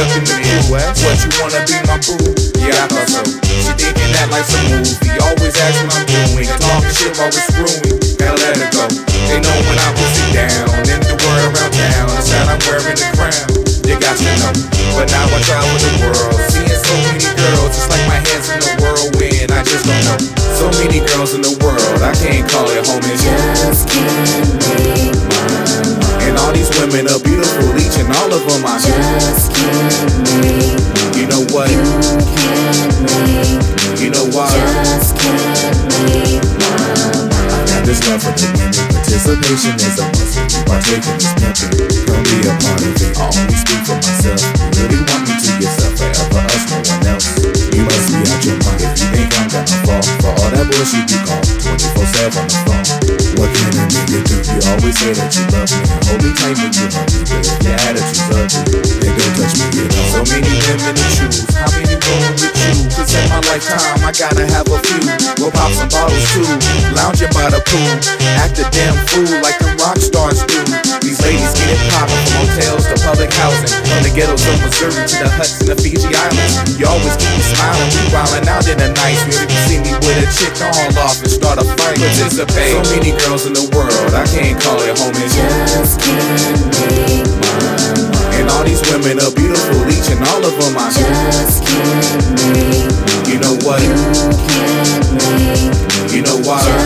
nothing to do. What you wanna be my boo? Yeah, I thought so. She thinking that life's a movie. Always asking I'm doing. Talking shit while we're screwing. Now let it go. They know when I'm pussy down. and the word around town. I said I'm wearing the crown. You got to know. But now I travel the world. Seeing so many girls. It's like my hands in the whirlwind. I just don't know. So many girls in the world. I can't call it home. Just can't women are beautiful, each and all of them are. Just can't make You know what? You can't make You know why? Just can't make I got this love for women. Participation is a must. You partake in this pimping, be a part of it. I only speak for myself. You really want me to yourself, forever us, no one else. You must be out your mind if you think I'm gonna fall for all that bullshit you Say that you love me. Hold me tight when you hug me, but if your attitude's ugly, then don't touch me at all. So many women to choose. How many rolling with you? Cause in my lifetime, I gotta have a few. We'll pop some bottles too. Lounging by the pool. Act a damn fool like the housing. From the ghettos of Missouri to the huts in the Fiji Islands. You always keep me smiling. We wildin' out in the night. You even see me with a chick to haul off and start a fight. Participate. So many girls in the world. I can't call it home. It's Just can't make my and all these women are beautiful, each and all of them I Just can't make You know what? You can't make You know why?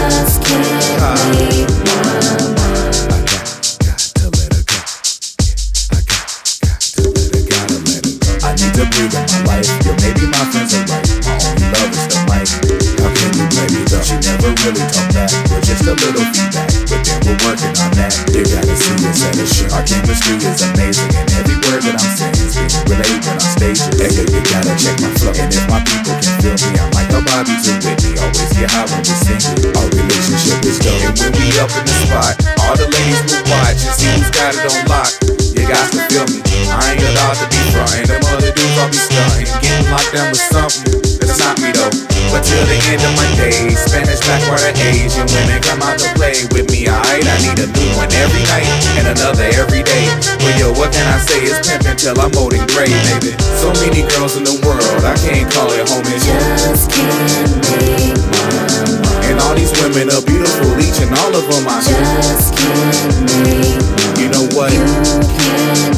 Breathe in my life. Yeah, maybe my friends are right. My only love is the mic. How can you blame me though? She never really talked back. With just a little feedback. But then we're working on that. You gotta see us at a show. Our chemistry is amazing. Locked down with something. That's not me though. But till the end of my days, Spanish backwater Asian women come out to play with me. Alright, I need a new one every night and another every day. But yo, what can I say? It's pimpin' till I'm old and gray, baby. So many girls in the world, I can't call it home. It's Just can't make my and all these women are beautiful, each and all of them I Just can't make You know what? You